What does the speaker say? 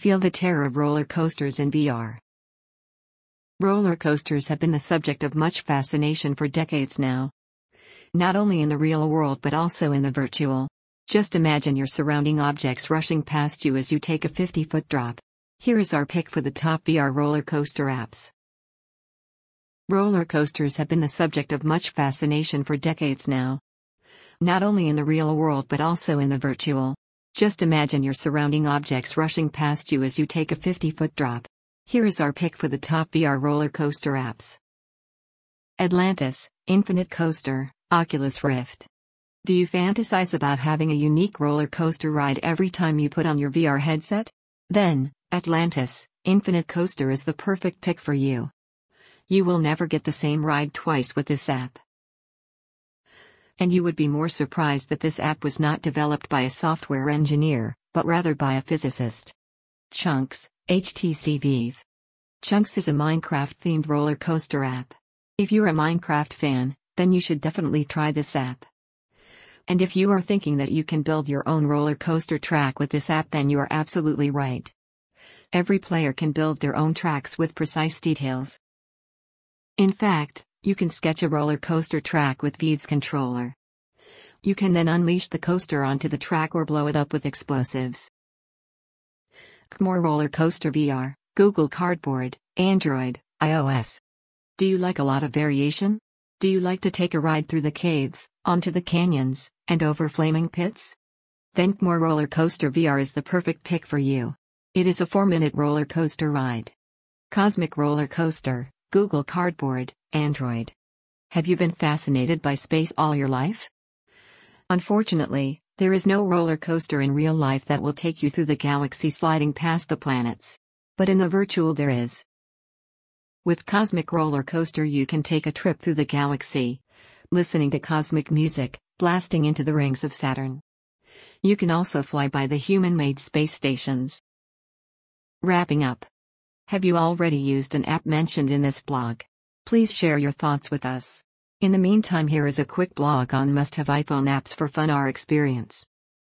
Feel the terror of roller coasters in VR. Roller coasters have been the subject of much fascination for decades now. Not only in the real world but also in the virtual. Just imagine your surrounding objects rushing past you as you take a 50 foot drop. Here is our pick for the top VR roller coaster apps. Roller coasters have been the subject of much fascination for decades now. Not only in the real world but also in the virtual. Just imagine your surrounding objects rushing past you as you take a 50 foot drop. Here is our pick for the top VR roller coaster apps Atlantis, Infinite Coaster, Oculus Rift. Do you fantasize about having a unique roller coaster ride every time you put on your VR headset? Then, Atlantis, Infinite Coaster is the perfect pick for you. You will never get the same ride twice with this app. And you would be more surprised that this app was not developed by a software engineer, but rather by a physicist. Chunks, HTC Vive. Chunks is a Minecraft themed roller coaster app. If you're a Minecraft fan, then you should definitely try this app. And if you are thinking that you can build your own roller coaster track with this app, then you are absolutely right. Every player can build their own tracks with precise details. In fact, you can sketch a roller coaster track with Vive's controller. You can then unleash the coaster onto the track or blow it up with explosives. More Roller Coaster VR, Google Cardboard, Android, iOS. Do you like a lot of variation? Do you like to take a ride through the caves, onto the canyons, and over flaming pits? Then More Roller Coaster VR is the perfect pick for you. It is a 4 minute roller coaster ride. Cosmic Roller Coaster, Google Cardboard, Android. Have you been fascinated by space all your life? Unfortunately, there is no roller coaster in real life that will take you through the galaxy sliding past the planets. But in the virtual there is. With Cosmic Roller Coaster you can take a trip through the galaxy, listening to cosmic music, blasting into the rings of Saturn. You can also fly by the human-made space stations. Wrapping up. Have you already used an app mentioned in this blog? Please share your thoughts with us. In the meantime here is a quick blog on must-have iPhone apps for fun our experience.